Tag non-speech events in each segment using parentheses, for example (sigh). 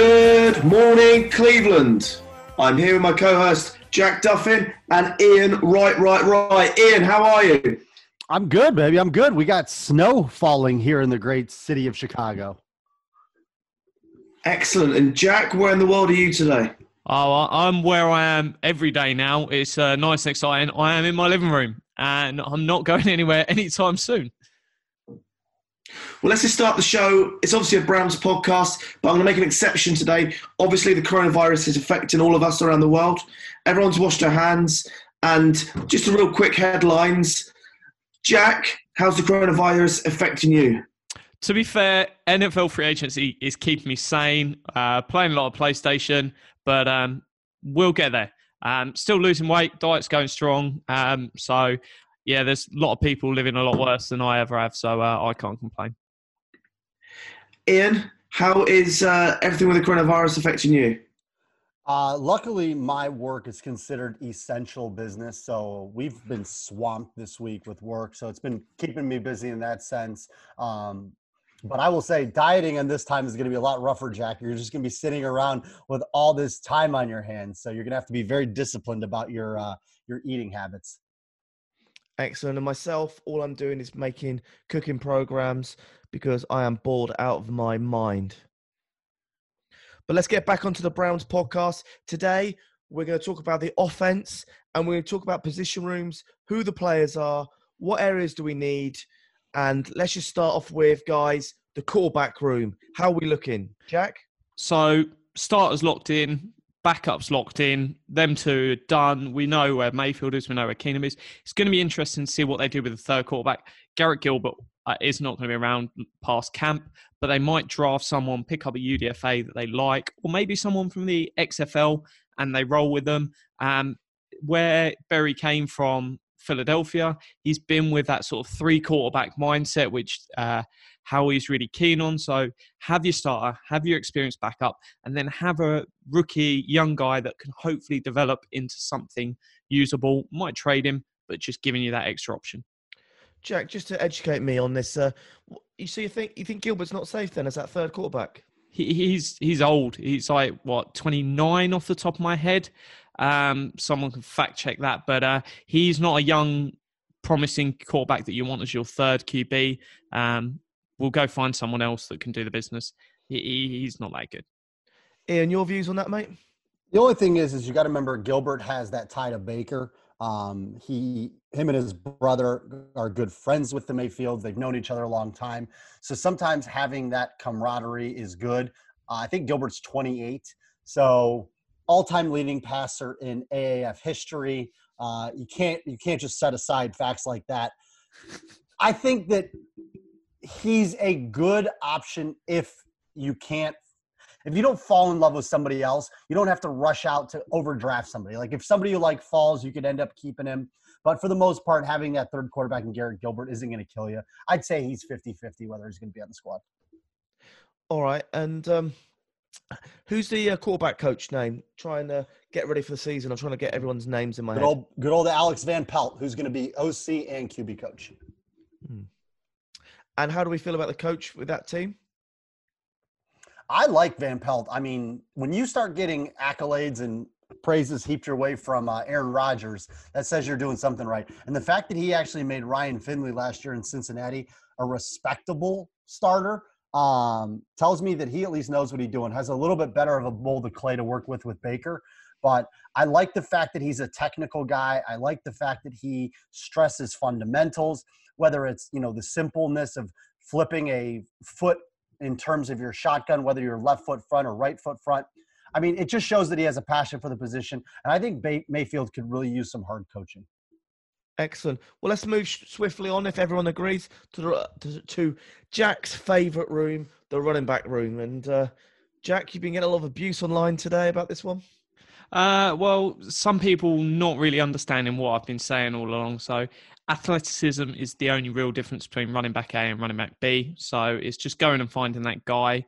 Good morning, Cleveland. I'm here with my co-host Jack Duffin and Iain. Right, right, right. Iain, how are you? I'm good, baby. I'm good. We got snow falling here in the great city of Chicago. Excellent. And Jack, where in the world are you today? Oh, I- I'm where I am every day now. It's uh, nice and exciting. I am in my living room and I'm not (laughs) going anywhere anytime soon. Well, let's just start the show. It's obviously a Browns podcast, but I'm going to make an exception today. Obviously, the coronavirus is affecting all of us around the world. Everyone's washed their hands. And just a real quick headlines. Jack, how's the coronavirus affecting you? To be fair, NFL free agency is keeping me sane, uh, playing a lot of PlayStation, but um, we'll get there. Um, still losing weight, diet's going strong. Um, so, yeah, there's a lot of people living a lot worse than I ever have, so uh, I can't complain. Iain, how is uh, everything with the coronavirus affecting you? Uh, luckily, my work is considered essential business, so we've been swamped this week with work. So it's been keeping me busy in that sense. Um, but I will say, dieting and this time is going to be a lot rougher, Jack. You're just going to be sitting around with all this time on your hands, so you're going to have to be very disciplined about your uh, your eating habits. Excellent. And myself, all I'm doing is making cooking programs because I am bored out of my mind. But let's get back onto the Browns podcast. Today, we're going to talk about the offense and we're going to talk about position rooms, who the players are, what areas do we need. And let's just start off with, guys, the quarterback room. How are we looking? Jack? So, starters locked in, backups locked in, them two done. We know where Mayfield is, we know where Keenum is. It's going to be interesting to see what they do with the third quarterback. Garrett Gilbert uh, is not going to be around past camp, but they might draft someone, pick up a UDFA that they like, or maybe someone from the XFL and they roll with them. Um, where Berry came from, Philadelphia, he's been with that sort of three quarterback mindset, which uh, Howie's really keen on. So have your starter, have your experienced backup, and then have a rookie young guy that can hopefully develop into something usable. Might trade him, but just giving you that extra option. Jack, just to educate me on this, uh, you so you think you think Gilbert's not safe then as that third quarterback? He, he's he's old. He's like what twenty nine off the top of my head. Um, someone can fact check that, but uh, he's not a young, promising quarterback that you want as your third QB. Um, we'll go find someone else that can do the business. He, he, he's not that good. Iain, your views on that, mate? The only thing is, is you got to remember Gilbert has that tie to Baker. Um, he, him, and his brother are good friends with the Mayfields. They've known each other a long time, so sometimes having that camaraderie is good. Uh, I think Gilbert's 28, so all-time leading passer in AAF history. Uh, you can't you can't just set aside facts like that. I think that he's a good option if you can't if you don't fall in love with somebody else, you don't have to rush out to overdraft somebody. Like if somebody you like falls, you could end up keeping him. But for the most part, having that third quarterback in Garrett Gilbert isn't going to kill you. I'd say he's 50 50 whether he's going to be on the squad. All right. And um, who's the uh, quarterback coach name? Trying to get ready for the season. I'm trying to get everyone's names in my Good head. old, good old Alex Van Pelt, who's going to be OC and QB coach. And how do we feel about the coach with that team? I like Van Pelt. I mean, when you start getting accolades and praises heaped your way from uh, Aaron Rodgers, that says you're doing something right. And the fact that he actually made Ryan Finley last year in Cincinnati a respectable starter um, tells me that he at least knows what he's doing, has a little bit better of a mold of clay to work with with Baker. But I like the fact that he's a technical guy. I like the fact that he stresses fundamentals, whether it's, you know, the simpleness of flipping a foot in terms of your shotgun, whether you're left foot front or right foot front. I mean, it just shows that he has a passion for the position. And I think Mayfield could really use some hard coaching. Excellent. Well, let's move swiftly on, if everyone agrees, to the, to, to Jack's favourite room, the running back room. And uh, Jack, you've been getting a lot of abuse online today about this one. Uh, well, some people not really understanding what I've been saying all along. So, athleticism is the only real difference between running back A and running back B. So, it's just going and finding that guy.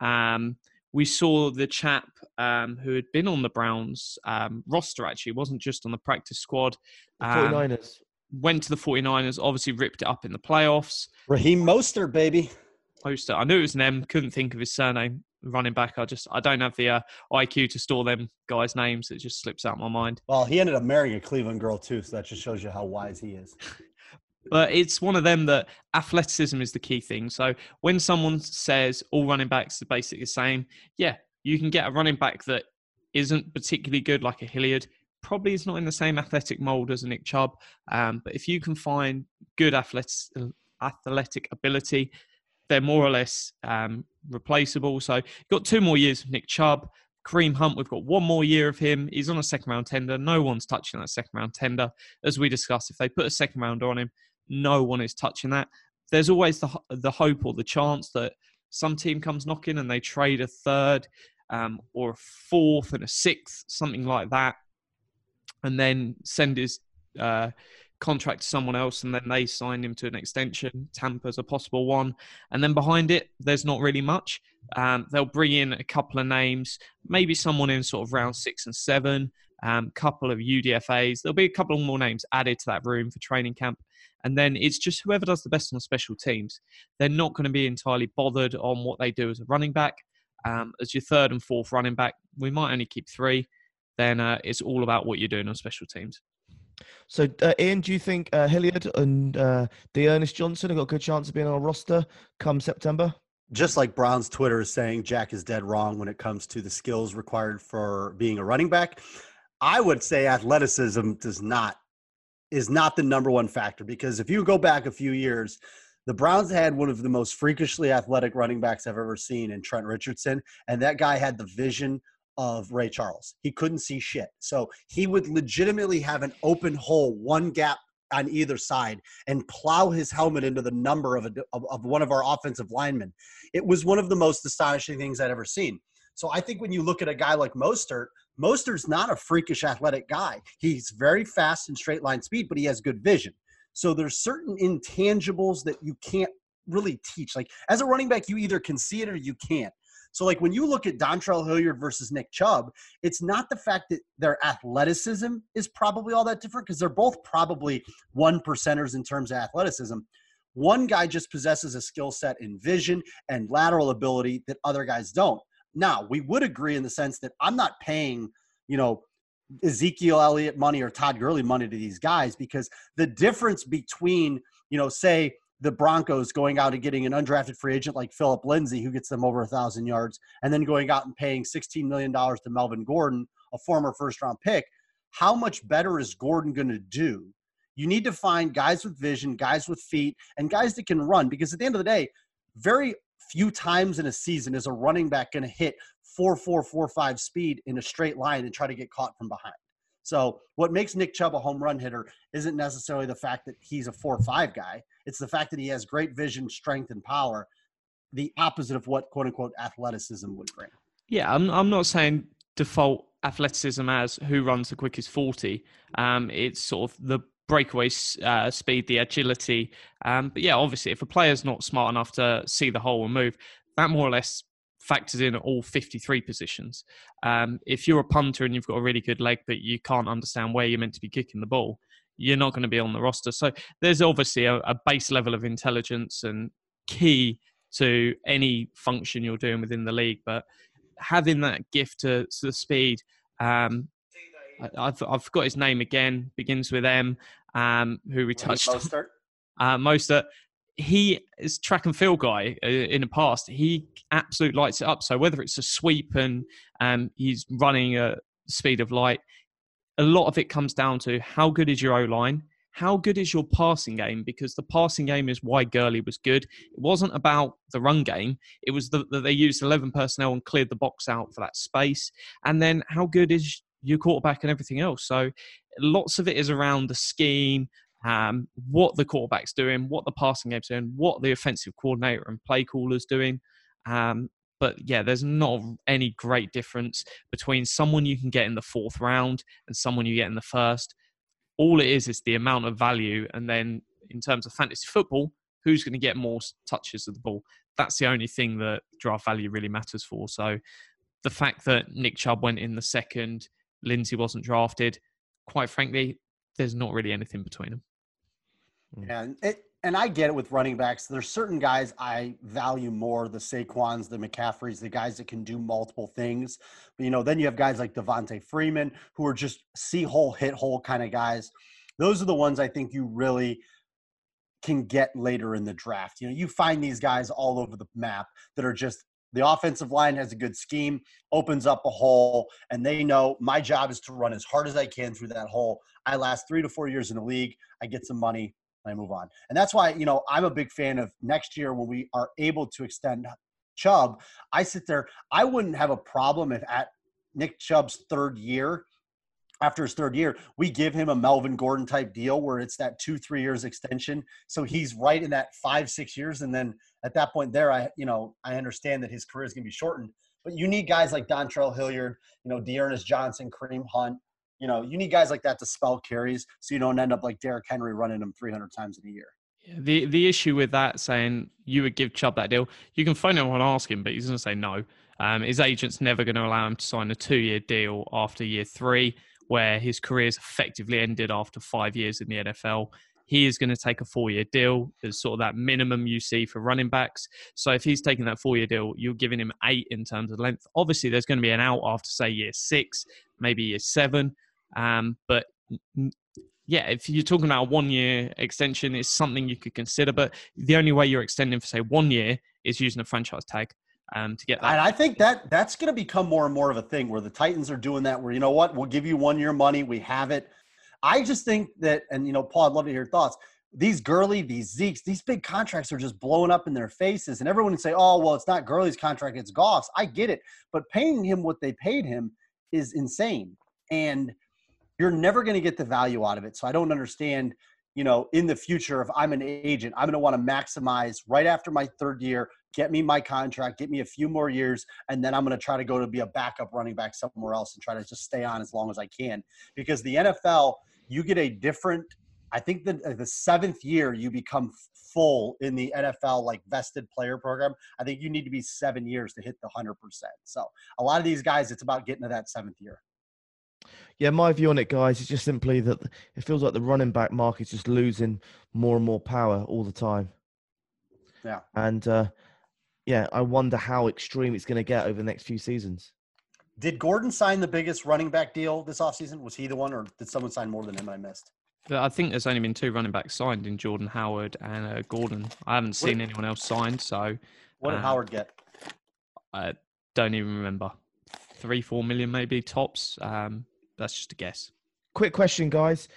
Um, we saw the chap um, who had been on the Browns um, roster, actually, wasn't just on the practice squad. The Um, 49ers. went to the 49ers, obviously ripped it up in the playoffs. Raheem Mostert, baby. Poster. I knew it was an M, couldn't think of his surname. Running back, I just I don't have the uh, IQ to store them guys' names. It just slips out my mind. Well, he ended up marrying a Cleveland girl too, so that just shows you how wise he is. (laughs) But it's one of them that athleticism is the key thing. So when someone says all running backs are basically the same, yeah, you can get a running back that isn't particularly good, like a Hilliard. Probably is not in the same athletic mold as a Nick Chubb. Um, but if you can find good athletic, athletic ability, they're more or less um, replaceable. So got two more years of Nick Chubb. Kareem Hunt, we've got one more year of him. He's on a second round tender. No one's touching that second round tender. As we discussed, if they put a second rounder on him, no one is touching that. There's always the the hope or the chance that some team comes knocking and they trade a third um, or a fourth and a sixth, something like that, and then send his uh, contract to someone else, and then they sign him to an extension. Tampa's a possible one, and then behind it, there's not really much. Um, they'll bring in a couple of names, maybe someone in sort of round six and seven, um, couple of UDFA's. There'll be a couple more names added to that room for training camp. And then it's just whoever does the best on special teams. They're not going to be entirely bothered on what they do as a running back. Um, as your third and fourth running back, we might only keep three. Then uh, it's all about what you're doing on special teams. So, uh, Iain, do you think uh, Hilliard and uh, D'Ernest Johnson have got a good chance of being on a roster come September? Just like Brown's Twitter is saying Jack is dead wrong when it comes to the skills required for being a running back, I would say athleticism does not is not the number one factor because if you go back a few years, the Browns had one of the most freakishly athletic running backs I've ever seen in Trent Richardson, and that guy had the vision of Ray Charles. He couldn't see shit. So he would legitimately have an open hole, one gap on either side, and plow his helmet into the number of, a, of, of one of our offensive linemen. It was one of the most astonishing things I'd ever seen. So I think when you look at a guy like Mostert, Mostert's not a freakish athletic guy. He's very fast in straight line speed, but he has good vision. So there's certain intangibles that you can't really teach. Like as a running back, you either can see it or you can't. So like when you look at Dontrell Hilliard versus Nick Chubb, it's not the fact that their athleticism is probably all that different because they're both probably one percenters in terms of athleticism. One guy just possesses a skill set in vision and lateral ability that other guys don't. Now, we would agree in the sense that I'm not paying, you know, Ezekiel Elliott money or Todd Gurley money to these guys because the difference between, you know, say the Broncos going out and getting an undrafted free agent like Philip Lindsay, who gets them over a thousand yards, and then going out and paying $16 million to Melvin Gordon, a former first round pick, how much better is Gordon going to do? You need to find guys with vision, guys with feet, and guys that can run because at the end of the day, very few times in a season is a running back going to hit four, four, four, five speed in a straight line and try to get caught from behind. So what makes Nick Chubb a home run hitter isn't necessarily the fact that he's a four five guy. It's the fact that he has great vision, strength, and power. The opposite of what quote unquote athleticism would bring. Yeah, I'm, I'm not saying default athleticism as who runs the quickest 40. Um, it's sort of the breakaway uh, speed, the agility. Um, but yeah, obviously, if a player's not smart enough to see the hole and move, that more or less factors in all 53 positions. Um, if you're a punter and you've got a really good leg, but you can't understand where you're meant to be kicking the ball, you're not going to be on the roster. So there's obviously a, a base level of intelligence and key to any function you're doing within the league. But having that gift to, to the speed, um, I, I've, I've got his name again, begins with M, um, who we touched. Mostert? Uh, Mostert, he is track and field guy uh, in the past. He absolutely lights it up. So whether it's a sweep and um, he's running a speed of light, a lot of it comes down to how good is your O line, how good is your passing game? Because the passing game is why Gurley was good. It wasn't about the run game. It was that the, they used 11 personnel and cleared the box out for that space. And then how good is your quarterback and everything else? So lots of it is around the scheme, um, what the quarterback's doing, what the passing game's doing, what the offensive coordinator and play caller's doing. Um, but yeah, there's not any great difference between someone you can get in the fourth round and someone you get in the first. All it is is the amount of value, and then in terms of fantasy football, who's going to get more touches of the ball? That's the only thing that draft value really matters for. So the fact that Nick Chubb went in the second, Lindsay wasn't drafted, quite frankly, there's not really anything between them. Hmm. And it, and I get it with running backs. There's certain guys I value more, the Saquons, the McCaffreys, the guys that can do multiple things. But you know, then you have guys like Devonta Freeman who are just see hole, hit hole kind of guys. Those are the ones I think you really can get later in the draft. You know, you find these guys all over the map that are just the offensive line has a good scheme, opens up a hole, and they know my job is to run as hard as I can through that hole. I last three to four years in the league. I get some money. I move on. And that's why, you know, I'm a big fan of next year when we are able to extend Chubb. I sit there, I wouldn't have a problem if at Nick Chubb's third year, after his third year, we give him a Melvin Gordon type deal where it's that two, three years extension. So he's right in that five, six years. And then at that point there, I, you know, I understand that his career is going to be shortened. But you need guys like Dontrell Hilliard, you know, D'Ernest Johnson, Kareem Hunt. You know, you need guys like that to spell carries so you don't end up like Derrick Henry running them 300 times in a year. The the issue with that saying you would give Chubb that deal, you can phone him and ask him, but he's going to say no. Um, his agent's never going to allow him to sign a two year deal after year three, where his career's effectively ended after five years in the NFL. He is going to take a four year deal as sort of that minimum you see for running backs. So if he's taking that four year deal, you're giving him eight in terms of length. Obviously, there's going to be an out after, say, year six, maybe year seven. Um, but yeah, if you're talking about a one year extension, it's something you could consider. But the only way you're extending for say one year is using a franchise tag um, to get that. And I think that that's going to become more and more of a thing where the Titans are doing that. Where you know what, we'll give you one year money, we have it. I just think that, and you know, Paul, I'd love to hear your thoughts. These Gurley, these Zeeks, these big contracts are just blowing up in their faces, and everyone would say, "Oh, well, it's not Gurley's contract; it's Goff's." I get it, but paying him what they paid him is insane, and you're never going to get the value out of it. So I don't understand, you know, in the future, if I'm an agent, I'm going to want to maximize right after my third year, get me my contract, get me a few more years, and then I'm going to try to go to be a backup running back somewhere else and try to just stay on as long as I can. Because the NFL, you get a different. I think uh, the seventh year you become full in the NFL like vested player program. I think you need to be seven years to hit the hundred percent. So a lot of these guys, it's about getting to that seventh year. Yeah, my view on it, guys, is just simply that it feels like the running back market's just losing more and more power all the time. Yeah. And uh, yeah, I wonder how extreme it's going to get over the next few seasons. Did Gordon sign the biggest running back deal this offseason? Was he the one, or did someone sign more than him? I missed. I think there's only been two running backs signed in Jordan Howard and uh, Gordon. I haven't seen anyone else signed. So, what did uh, Howard get? I don't even remember. Three, four million maybe tops. Um, that's just a guess. Quick question, guys.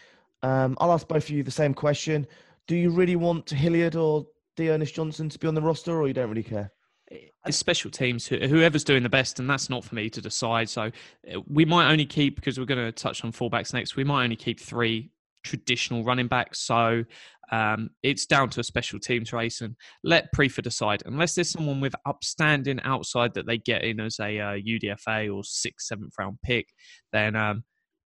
Um, I'll ask both of you the same question. Do you really want Hilliard or D'Ernest Johnson to be on the roster, or you don't really care? It's special teams, whoever's doing the best, and that's not for me to decide. So uh, we might only keep because we're going to touch on fullbacks next. We might only keep three traditional running backs. So um, it's down to a special teams race, and let Priefer decide. Unless there's someone with upstanding outside that they get in as a uh, UDFA or sixth, seventh round pick, then um,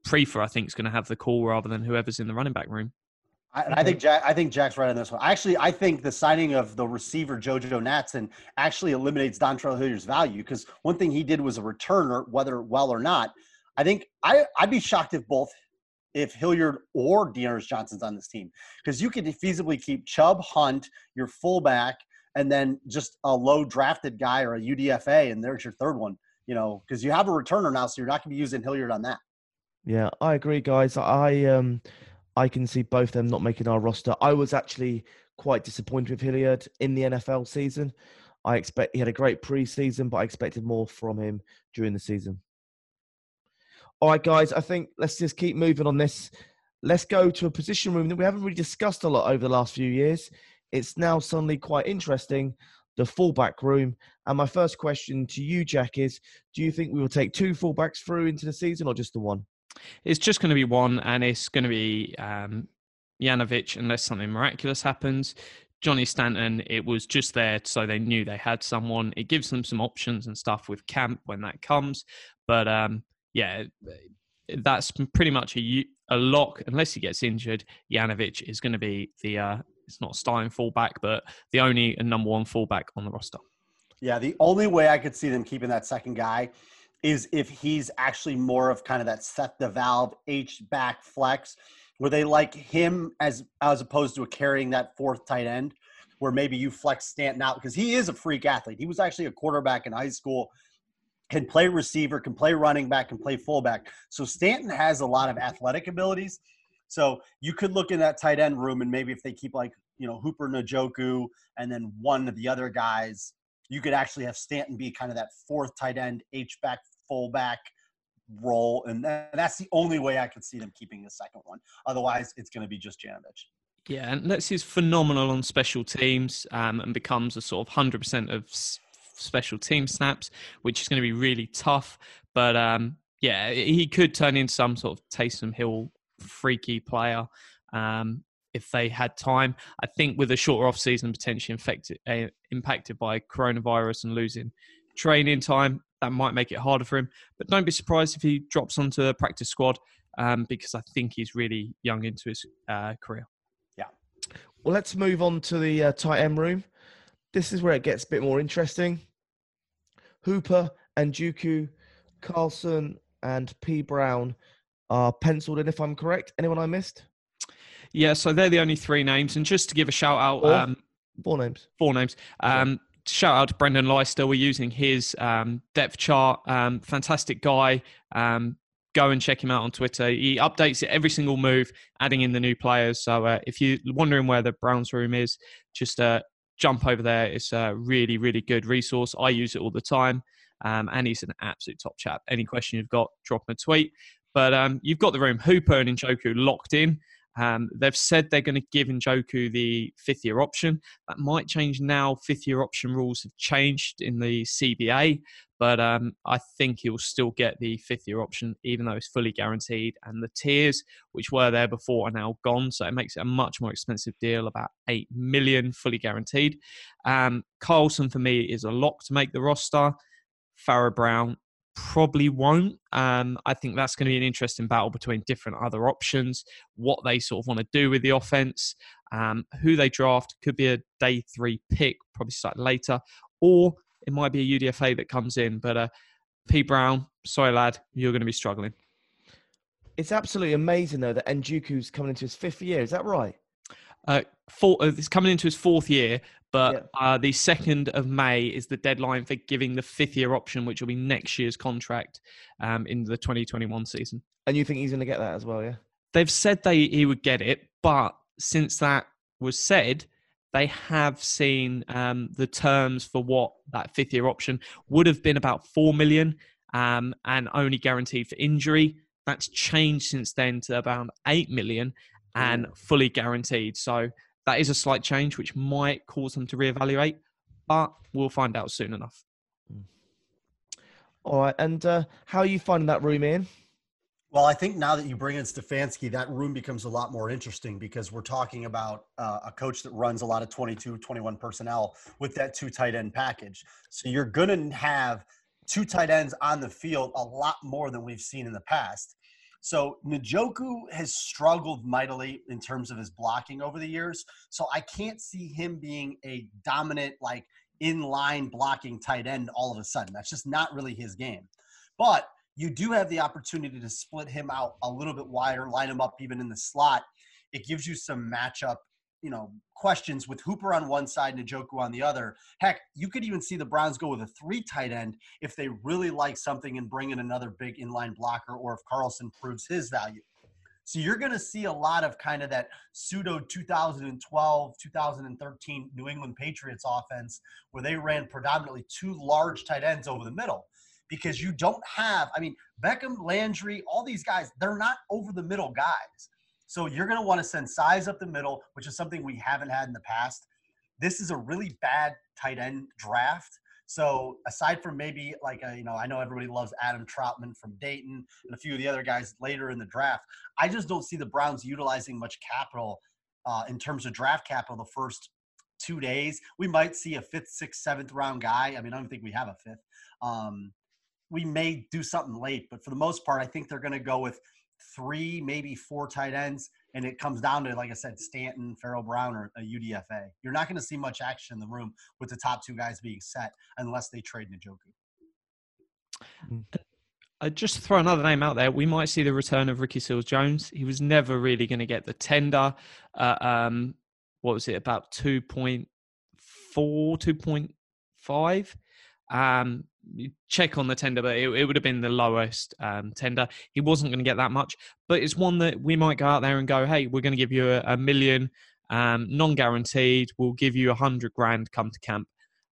Priefer I think is going to have the call rather than whoever's in the running back room. I, I think Jack. I think Jack's right on this one. Actually, I think the signing of the receiver JoJo Natson actually eliminates Dontrell Hilliard's value because one thing he did was a returner, whether well or not. I think I, I'd be shocked if both if Hilliard or D'Ernest Johnson's on this team because you could feasibly keep Chubb, Hunt, your fullback, and then just a low drafted guy or a UDFA, and there's your third one. You know, because you have a returner now, so you're not going to be using Hilliard on that. Yeah, I agree, guys. I um, I can see both them not making our roster. I was actually quite disappointed with Hilliard in the NFL season. I expect he had a great preseason, but I expected more from him during the season. All right, guys, I think let's just keep moving on this. Let's go to a position room that we haven't really discussed a lot over the last few years. It's now suddenly quite interesting, the fullback room. And my first question to you, Jack, is do you think we will take two fullbacks through into the season or just the one? It's just going to be one, and it's going to be um, Janovich unless something miraculous happens. Johnny Stanton, it was just there so they knew they had someone. It gives them some options and stuff with camp when that comes. But um, yeah, that's pretty much a, a lock unless he gets injured. Janovich is going to be the uh, it's not starting fullback, but the only number one fullback on the roster. Yeah, the only way I could see them keeping that second guy is if he's actually more of kind of that set the valve H back flex, where they like him as as opposed to carrying that fourth tight end, where maybe you flex Stanton out because he is a freak athlete. He was actually a quarterback in high school, can play receiver, can play running back, can play fullback. So Stanton has a lot of athletic abilities. So you could look in that tight end room and maybe if they keep like you know Hooper Njoku and then one of the other guys you could actually have Stanton be kind of that fourth tight end, H back, fullback role, and that's the only way I could see them keeping the second one. Otherwise, it's going to be just Janovich. Yeah, and Let's is phenomenal on special teams um, and becomes a sort of hundred percent of s- special team snaps, which is going to be really tough. But um, yeah, he could turn into some sort of Taysom Hill freaky player. Um, if they had time. I think with a shorter off season, potentially infected, uh, impacted by coronavirus and losing training time, that might make it harder for him. But don't be surprised if he drops onto a practice squad um, because I think he's really young into his uh, career. Yeah. Well, let's move on to the uh, tight end room. This is where it gets a bit more interesting. Hooper and Njoku, Carlson and P Brown are penciled in, if I'm correct. Anyone I missed? Yeah, so they're the only three names. And just to give a shout out, four, um, four names. Four names. Um, shout out to Brendan Leister. We're using his um, depth chart. Um, fantastic guy. Um, go and check him out on Twitter. He updates it every single move, adding in the new players. So uh, if you're wondering where the Browns room is, just uh, jump over there. It's a really, really good resource. I use it all the time. Um, and he's an absolute top chap. Any question you've got, drop him a tweet. But um, you've got the room. Hooper and Njoku locked in. Um, they've said they're going to give Njoku the fifth year option. That might change now. Fifth year option rules have changed in the CBA, but um, I think he'll still get the fifth year option, even though it's fully guaranteed. And the tiers, which were there before, are now gone. So it makes it a much more expensive deal, about 8 million fully guaranteed. Um, Carlson, for me, is a lock to make the roster. Pharaoh Brown probably won't. Um, I think that's going to be an interesting battle between different other options, what they sort of want to do with the offense, um, who they draft. Could be a day three pick, probably slightly later, or it might be a UDFA that comes in. But uh, P. Brown, sorry, lad, you're going to be struggling. It's absolutely amazing, though, that Njoku's coming into his fifth year. Is that right? Uh, four, uh, it's coming into his fourth year, but uh, the 2nd of May is the deadline for giving the fifth year option, which will be next year's contract um, in the 2021 season. And you think he's going to get that as well, yeah? They've said they he would get it, but since that was said, they have seen um, the terms for what that fifth year option would have been about 4 million um, and only guaranteed for injury. That's changed since then to about 8 million and fully guaranteed. So that is a slight change, which might cause them to reevaluate, but we'll find out soon enough. All right. And uh, how are you finding that room in? Well, I think now that you bring in Stefanski, that room becomes a lot more interesting because we're talking about uh, a coach that runs a lot of 22, 21 personnel with that two tight end package. So you're going to have two tight ends on the field a lot more than we've seen in the past. So Njoku has struggled mightily in terms of his blocking over the years. So I can't see him being a dominant, like in line blocking tight end all of a sudden. That's just not really his game. But you do have the opportunity to split him out a little bit wider, line him up even in the slot. It gives you some matchup you know questions with Hooper on one side and Njoku on the other. Heck, you could even see the Browns go with a three tight end if they really like something and bring in another big inline blocker, or if Carlson proves his value. So you're going to see a lot of kind of that pseudo 2012, 2013 New England Patriots offense where they ran predominantly two large tight ends over the middle because you don't have, I mean, Beckham, Landry, all these guys, they're not over the middle guys. So you're going to want to send size up the middle, which is something we haven't had in the past. This is a really bad tight end draft. So aside from maybe like a, you know, I know everybody loves Adam Trautman from Dayton and a few of the other guys later in the draft. I just don't see the Browns utilizing much capital uh, in terms of draft capital the first two days. We might see a fifth, sixth, seventh round guy. I mean, I don't think we have a fifth. Um, we may do something late, but for the most part, I think they're going to go with three, maybe four tight ends. And it comes down to, like I said, Stanton, Pharaoh Brown, or a UDFA. You're not going to see much action in the room with the top two guys being set unless they trade Njoku. Uh, just throw another name out there, we might see the return of Ricky Seals Jones. He was never really going to get the tender. Uh, um, what was it, about 2.4, 2.5? Um, check on the tender, but it, it would have been the lowest um, tender. He wasn't going to get that much, but it's one that we might go out there and go, hey, we're going to give you a, a million, um, non-guaranteed. We'll give you a hundred grand come to camp.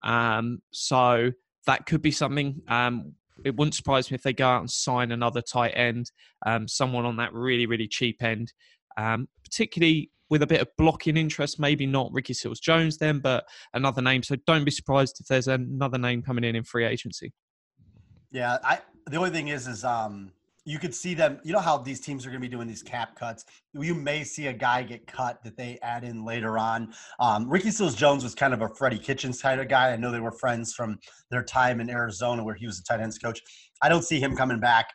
Um, so that could be something. Um, it wouldn't surprise me if they go out and sign another tight end, um, someone on that really, really cheap end, um, particularly with a bit of blocking interest. Maybe not Ricky Seals Jones then, but another name. So don't be surprised if there's another name coming in in free agency. Yeah, I. The only thing is, is um, you could see them. You know how these teams are going to be doing these cap cuts. You may see a guy get cut that they add in later on. Um, Ricky Seals Jones was kind of a Freddie Kitchens kind of guy. I know they were friends from their time in Arizona where he was a tight ends coach. I don't see him coming back,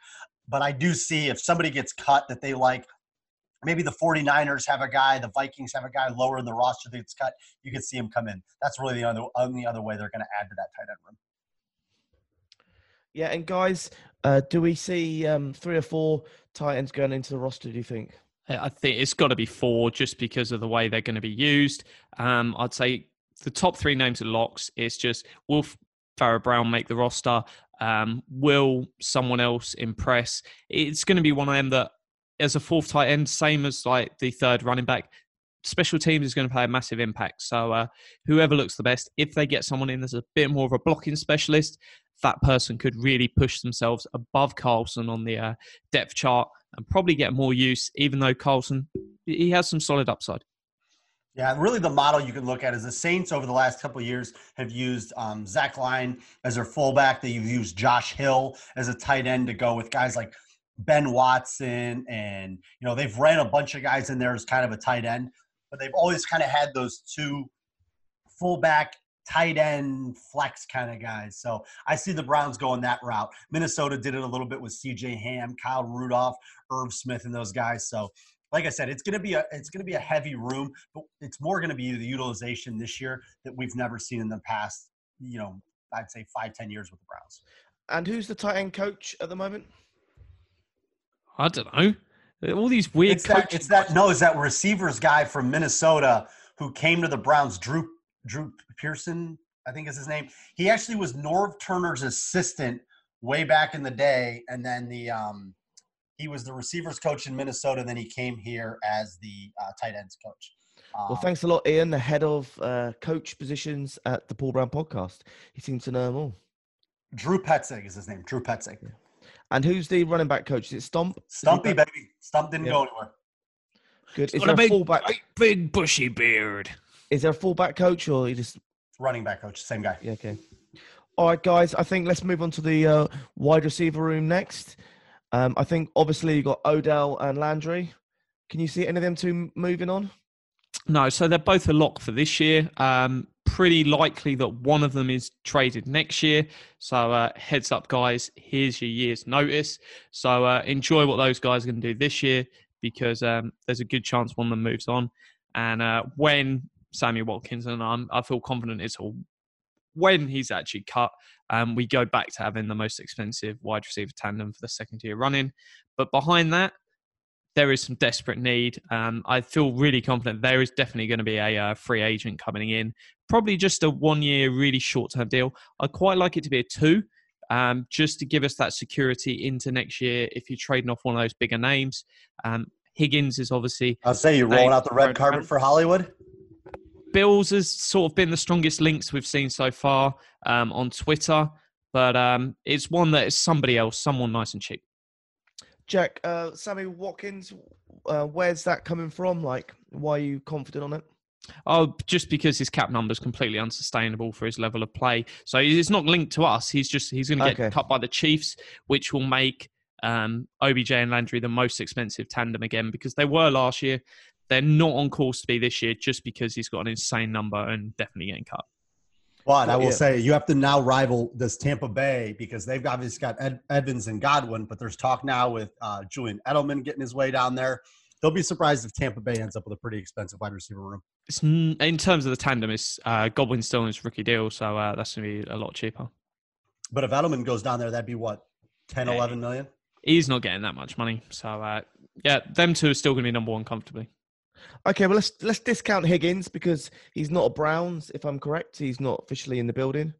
but I do see if somebody gets cut that they like. Maybe the 49ers have a guy, the Vikings have a guy lower in the roster that's cut. You could see him come in. That's really the other, only other way they're going to add to that tight end room. Yeah, and guys, uh, do we see um, three or four tight ends going into the roster? Do you think? I think it's got to be four just because of the way they're going to be used. Um, I'd say the top three names are locks. It's just will Pharaoh Brown make the roster? Um, will someone else impress? It's going to be one of them that, as a fourth tight end, same as like the third running back, special teams is going to play a massive impact. So uh, whoever looks the best, if they get someone in that's a bit more of a blocking specialist, that person could really push themselves above Carlson on the uh, depth chart and probably get more use, even though Carlson he has some solid upside. Yeah, really the model you can look at is the Saints over the last couple years have used um, Zach Line as their fullback. They've used Josh Hill as a tight end to go with guys like Ben Watson, and you know they've ran a bunch of guys in there as kind of a tight end, but they've always kind of had those two fullback tight end flex kind of guys. So I see the Browns going that route. Minnesota did it a little bit with CJ Ham, Kyle Rudolph, Irv Smith, and those guys. So like I said, it's to be a it's to be a heavy room, but it's more to be the utilization this year that we've never seen in the past. You know, I'd say five ten years with the Browns. And who's the tight end coach at the moment? I don't know. All these weird it's that, it's that no, it's that receivers guy from Minnesota who came to the Browns, Drew Drew Pearson, I think is his name. He actually was Norv Turner's assistant way back in the day, and then the um, he was the receivers coach in Minnesota. Then he came here as the uh, tight ends coach. Um, well, thanks a lot, Iain, the head of uh, coach positions at the Paul Brown podcast. He seems to know them all. Drew Petzing is his name. Drew Petzing. Yeah. And who's the running back coach? Is it Stump? Stumpy, baby. Stump didn't yeah. go anywhere. Good. Is there a big, fullback? Big bushy beard. Is there a fullback coach or you just running back coach? Same guy. Yeah. Okay. All right, guys. I think let's move on to the uh, wide receiver room next. Um, I think obviously you got Odell and Landry. Can you see any of them two moving on? No, so they're both a lock for this year. Um, pretty likely that one of them is traded next year. So uh, heads up, guys. Here's your year's notice. So uh, enjoy what those guys are going to do this year because um, there's a good chance one of them moves on. And uh, when Sammy Watkins and I'm, I feel confident it's all when he's actually cut, um, we go back to having the most expensive wide receiver tandem for the second year running. But behind that, there is some desperate need. Um, I feel really confident there is definitely going to be a uh, free agent coming in. Probably just a one year, really short term deal. I'd quite like it to be a two, um, just to give us that security into next year if you're trading off one of those bigger names. Um, Higgins is obviously. I'll say you're rolling out the red carpet for Hollywood. Bills has sort of been the strongest links we've seen so far um, on Twitter, but um, it's one that is somebody else, someone nice and cheap. Jack, uh, Sammy Watkins, uh, where's that coming from? Like, why are you confident on it? Oh, just because his cap number is completely unsustainable for his level of play. So it's not linked to us. He's just he's going to get okay. cut by the Chiefs, which will make um, OBJ and Landry the most expensive tandem again because they were last year. they're not on course to be this year just because he's got an insane number and definitely getting cut. But I will Yeah. say you have to now rival this Tampa Bay because they've obviously got Ed, Evans and Godwin, but there's talk now with uh, Julian Edelman getting his way down there. They'll be surprised if Tampa Bay ends up with a pretty expensive wide receiver room. It's n- in terms of the tandem, it's uh, Godwin still in his rookie deal, so uh, that's going to be a lot cheaper. But if Edelman goes down there, that'd be what 10, Yeah. 11 million. He's not getting that much money, so uh, yeah, them two are still going to be number one comfortably. Okay, well let's let's discount Higgins because he's not a Browns. If I'm correct, he's not officially in the building.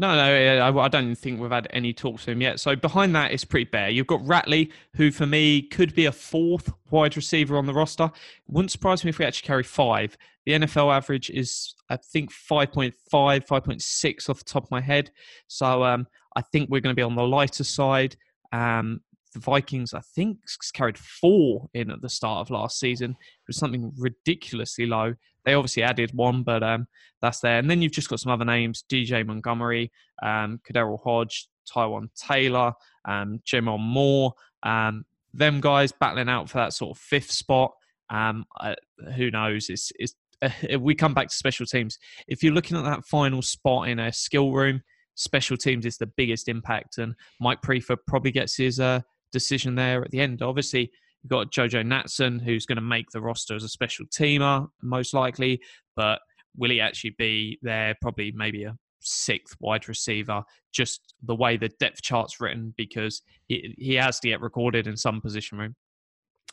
No, no, I, I don't think we've had any talks to him yet. So behind that is pretty bare. You've got Ratley, who for me could be a fourth wide receiver on the roster. Wouldn't surprise me if we actually carry five. The NFL average is, I think, 5.5, 5.6 off the top of my head. So um, I think we're going to be on the lighter side. Um, the Vikings, I think, carried four in at the start of last season. It was something ridiculously low. They obviously added one, but um, that's there. And then you've just got some other names: DJ Montgomery, um, Hodge, Taywan Taylor, um, Jamal Moore. Um, them guys battling out for that sort of fifth spot. Um, uh, who knows? It's, it's uh, we come back to special teams. If you're looking at that final spot in a skill room, special teams is the biggest impact, and Mike Priefer probably gets his uh, decision there at the end. Obviously, you've got Jojo Natson, who's going to make the roster as a special teamer, most likely, but will he actually be there? Probably maybe a sixth wide receiver, just the way the depth chart's written, because he, he has to get recorded in some position room.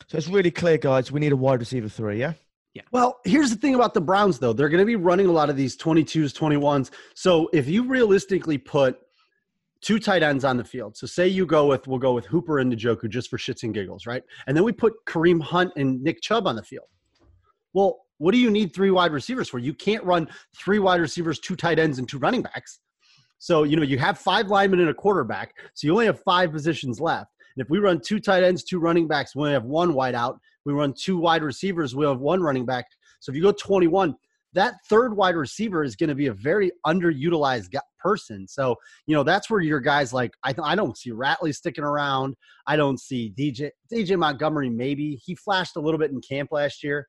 So it's really clear, guys. We need a wide receiver three. Yeah. Yeah. Well, here's the thing about the Browns, though. They're going to be running a lot of these 22s, 21s. So if you realistically put two tight ends on the field, so say you go with, we'll go with Hooper and Njoku just for shits and giggles, right? And then we put Kareem Hunt and Nick Chubb on the field. Well, what do you need three wide receivers for? You can't run three wide receivers, two tight ends, and two running backs. So, you know, you have five linemen and a quarterback. So you only have five positions left. And if we run two tight ends, two running backs, we only have one wide out. We run two wide receivers, we have one running back. So if you go 21, that third wide receiver is going to be a very underutilized person. So, you know, that's where your guys like, I, I don't see Ratley sticking around. I don't see DJ, DJ Montgomery, maybe. He flashed a little bit in camp last year.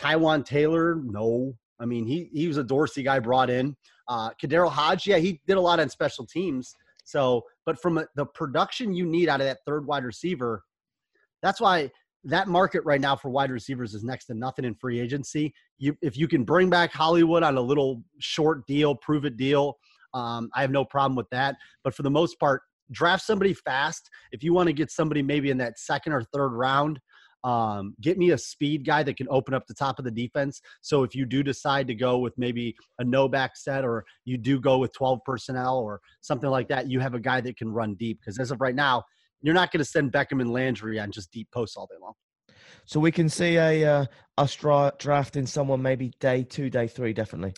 Taywan Taylor, no. I mean, he, he was a Dorsey guy brought in. Uh, KhaDarel Hodge, yeah, he did a lot on special teams. So, but from a, the production you need out of that third wide receiver, that's why that market right now for wide receivers is next to nothing in free agency. You, if you can bring back Hollywood on a little short deal, prove it deal, um, I have no problem with that. But for the most part, draft somebody fast. If you want to get somebody maybe in that second or third round, um, get me a speed guy that can open up the top of the defense. So if you do decide to go with maybe a no back set or you do go with 12 personnel or something like that, you have a guy that can run deep. Because as of right now, you're not going to send Beckham and Landry on just deep posts all day long. So we can see a uh, us dra- drafting someone maybe day two, day three, definitely.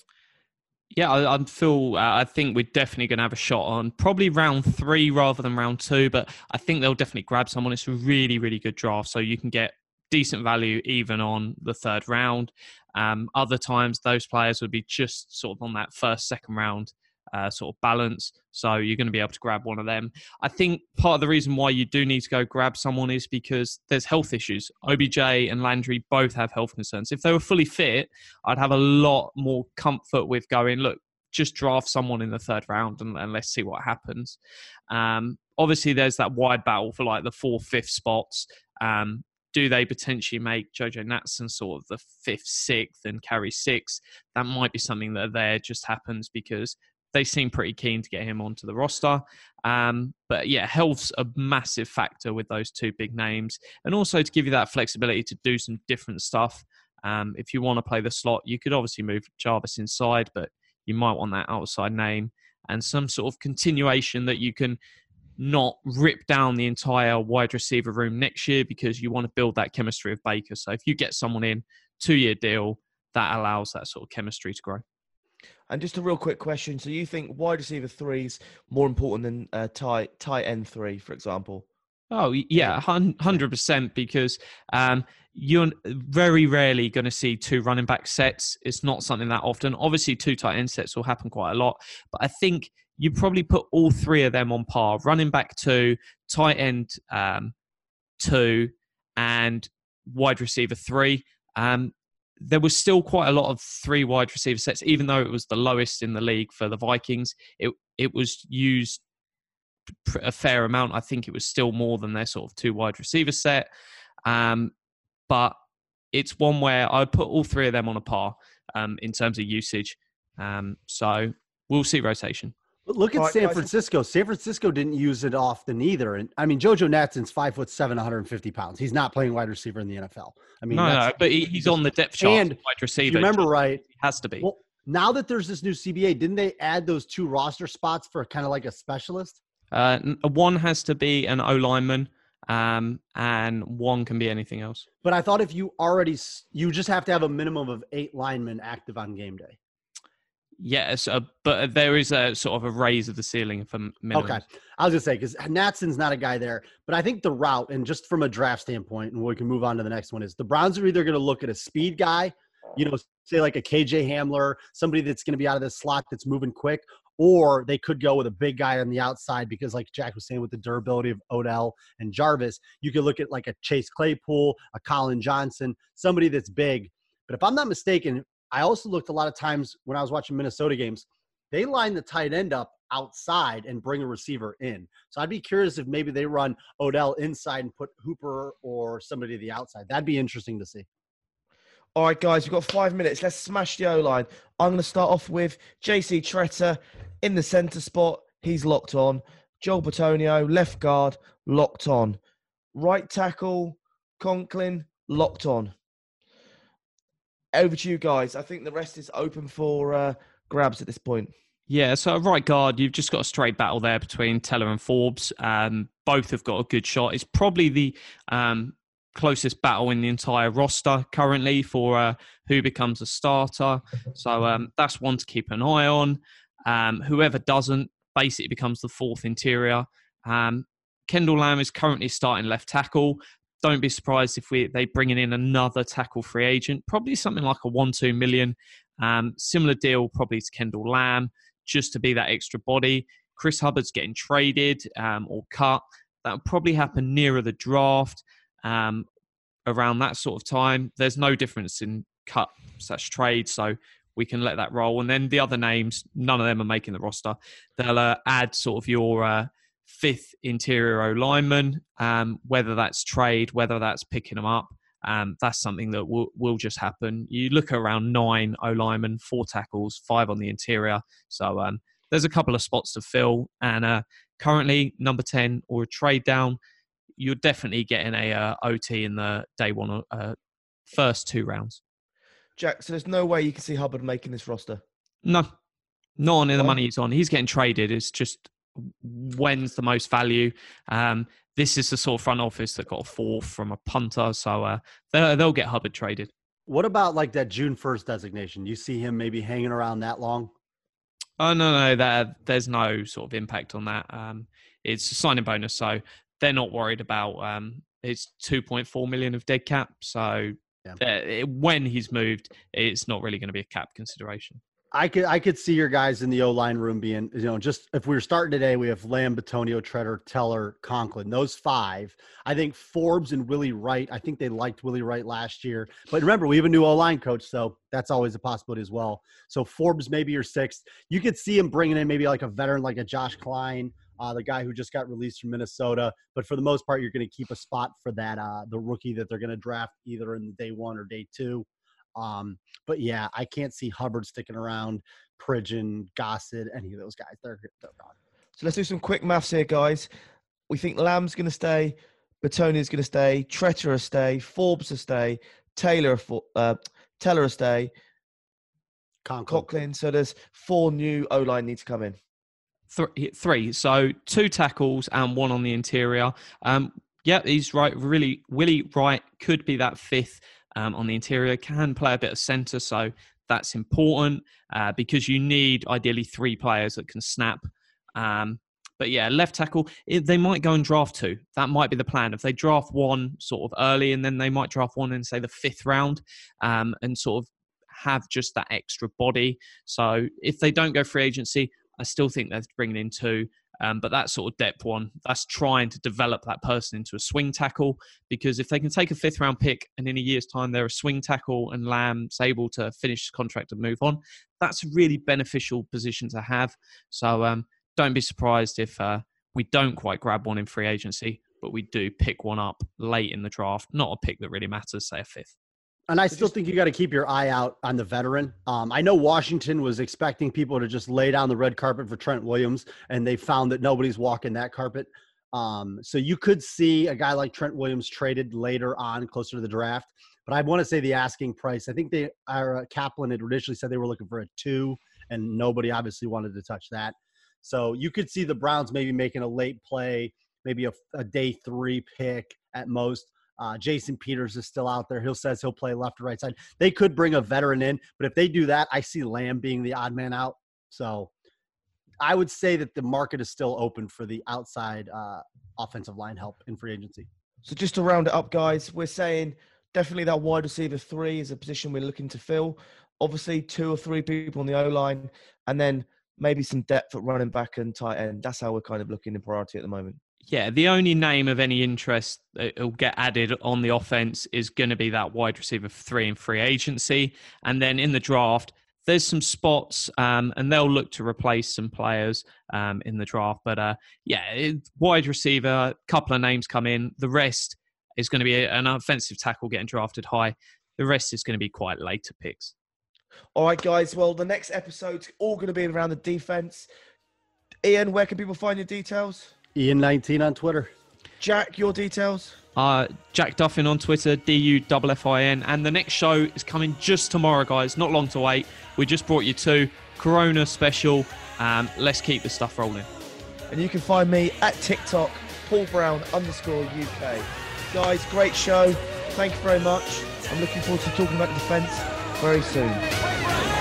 Yeah, I, I feel. Uh, I think we're definitely going to have a shot on probably round three rather than round two. But I think they'll definitely grab someone. It's a really, really good draft, so you can get decent value even on the third round. Um, other times, those players would be just sort of on that first, second round uh, sort of balance. So you're going to be able to grab one of them. I think part of the reason why you do need to go grab someone is because there's health issues. OBJ and Landry both have health concerns. If they were fully fit, I'd have a lot more comfort with going, look, just draft someone in the third round and, and let's see what happens. Um, obviously, there's that wide battle for like the fourth, fifth spots. Um, do they potentially make Jojo Natson sort of the fifth, sixth, and carry six? That might be something that there just happens because they seem pretty keen to get him onto the roster. Um, but yeah, health's a massive factor with those two big names, and also to give you that flexibility to do some different stuff. Um, if you want to play the slot, you could obviously move Jarvis inside, but you might want that outside name and some sort of continuation that you can not rip down the entire wide receiver room next year because you want to build that chemistry of Baker. So if you get someone in two year deal, that allows that sort of chemistry to grow. And just a real quick question: So you think wide receiver three is more important than uh, tight tight end three, for example? Oh yeah, hundred percent. Because um, you're very rarely going to see two running back sets. It's not something that often. Obviously, two tight end sets will happen quite a lot, but I think you probably put all three of them on par: running back two, tight end um, two, and wide receiver three. Um, there was still quite a lot of three wide receiver sets, even though it was the lowest in the league for the Vikings. It it was used a fair amount. I think it was still more than their sort of two wide receiver set. Um, but it's one where I put all three of them on a par um, in terms of usage. Um, so we'll see rotation. But Look at All right, San guys. Francisco. San Francisco didn't use it often either. And I mean, Jojo Natson's five foot seven, 150 pounds. He's not playing wide receiver in the NFL. I mean, no, no, but he, he's on the depth chart. And as wide if receiver. you remember right, he has to be. well, now that there's this new CBA, didn't they add those two roster spots for kind of like a specialist? Uh, one has to be an O lineman, um, and one can be anything else. But I thought if you already, you just have to have a minimum of eight linemen active on game day. Yes, uh, but there is a sort of a raise of the ceiling for m- minimum. Okay. I was gonna say because Natson's not a guy there, but I think the route and just from a draft standpoint, and we can move on to the next one is the Browns are either gonna look at a speed guy, you know, say like a KJ Hamler, somebody that's gonna be out of the slot that's moving quick, or they could go with a big guy on the outside because, like Jack was saying, with the durability of Odell and Jarvis, you could look at like a Chase Claypool, a Collin Johnson, somebody that's big. But if I'm not mistaken, I also looked a lot of times when I was watching Minnesota games they line the tight end up outside and bring a receiver in. So I'd be curious if maybe they run Odell inside and put Hooper or somebody to the outside. That'd be interesting to see. All right, guys, we've got five minutes. Let's smash the O line. I'm going to start off with JC Tretter in the centre spot. He's locked on. Joel Bitonio, left guard, locked on. Right tackle, Conklin, locked on. Over to you guys. I think the rest is open for uh, grabs at this point. Yeah, so right guard, you've just got a straight battle there between Teller and Forbes. Um, both have got a good shot. It's probably the um, closest battle in the entire roster currently for uh, who becomes a starter. So um, that's one to keep an eye on. Um, whoever doesn't basically becomes the fourth interior. Um, Kendall Lamm is currently starting left tackle. Don't be surprised if we they bring in another tackle free agent, probably something like a one-two million. Um, similar deal probably to Kendall Lamm, just to be that extra body. Chris Hubbard's getting traded um, or cut. That'll probably happen nearer the draft, um, around that sort of time. There's no difference in cut slash trade, so we can let that roll. And then the other names, none of them are making the roster. They'll uh, add sort of your uh, fifth interior O lineman, um, whether that's trade, whether that's picking them up. Um, that's something that will, will just happen. You look around nine O linemen, four tackles, five on the interior. So um, there's a couple of spots to fill. And uh, currently, number 10 or a trade down, you're definitely getting a uh, OT in the day one, uh, first two rounds. Jack, so there's no way you can see Hubbard making this roster. No, not on the money he's on. He's getting traded. It's just when's the most value. Um, this is the sort of front office that got a fourth from a punter, so uh, they'll, they'll get Hubbard traded. What about like that June 1st designation? You see him maybe hanging around that long? Oh no, no, there, there's no sort of impact on that. Um, it's a signing bonus, so they're not worried about. Um, it's 2.4 million of dead cap, so Yeah. uh, it- when he's moved, it's not really going to be a cap consideration. I could I could see your guys in the O line room being, you know, just if we were starting today, we have Lamm, Bitonio, Tretter, Teller, Conklin. Those five. I think Forbes and Willie Wright. I think they liked Willie Wright last year. But remember, we have a new O line coach, so that's always a possibility as well. So Forbes maybe your sixth. You could see him bringing in maybe like a veteran like a Josh Kline, uh, the guy who just got released from Minnesota. But for the most part, you're going to keep a spot for that uh, the rookie that they're going to draft either in day one or day two. Um, but yeah, I can't see Hubbard sticking around, Pridgeon, Gossett, any of those guys. They're, they're gone. So let's do some quick maths here, guys. We think Lamm's going to stay, Bitonio's going to stay, Tretter will stay, Forbes will stay, Taylor, fo- uh, Teller will stay, Conklin. Coughlin. So there's four new O line need to come in. Three, three. So two tackles and one on the interior. Um, yeah, he's right. Really, Willie Wright could be that fifth um, on the interior. Can play a bit of centre, so that's important uh, because you need ideally three players that can snap. Um, but yeah, left tackle. It, they might go and draft two. That might be the plan. If they draft one sort of early, and then they might draft one in say the fifth round, um, and sort of have just that extra body. So if they don't go free agency, I still think they're bringing in two. Um, but that sort of depth one, that's trying to develop that person into a swing tackle. Because if they can take a fifth round pick and in a year's time they're a swing tackle and Lamm's able to finish his contract and move on, that's a really beneficial position to have. So um, don't be surprised if uh, we don't quite grab one in free agency, but we do pick one up late in the draft. Not a pick that really matters, say a fifth. And I still think you got to keep your eye out on the veteran. Um, I know Washington was expecting people to just lay down the red carpet for Trent Williams, and they found that nobody's walking that carpet. Um, so you could see a guy like Trent Williams traded later on, closer to the draft. But I want to say the asking price. I think they are uh, Kaplan had originally said they were looking for a two, and nobody obviously wanted to touch that. So you could see the Browns maybe making a late play, maybe a, a day three pick at most. Uh, Jason Peters is still out there. He'll says he'll play left or right side. They could bring a veteran in, but if they do that, I see Lamm being the odd man out. So I would say that the market is still open for the outside uh, offensive line help in free agency. So just to round it up, guys, we're saying definitely that wide receiver three is a position we're looking to fill. Obviously, two or three people on the O line, and then maybe some depth at running back and tight end. That's how we're kind of looking in priority at the moment. Yeah, the only name of any interest that will get added on the offense is going to be that wide receiver three in free agency. And then in the draft, there's some spots, um, and they'll look to replace some players um, in the draft. But uh, yeah, wide receiver, a couple of names come in. The rest is going to be an offensive tackle getting drafted high. The rest is going to be quite later picks. All right, guys. Well, the next episode's all going to be around the defense. Iain, where can people find your details? Ian19 on Twitter. Jack, your details? Uh, Jack Duffin on Twitter, D U F F I N. And the next show is coming just tomorrow, guys. Not long to wait. We just brought you two Corona special. Um, let's keep the stuff rolling. And you can find me at TikTok, Paul Brown underscore UK. Guys, great show. Thank you very much. I'm looking forward to talking about the defence very soon.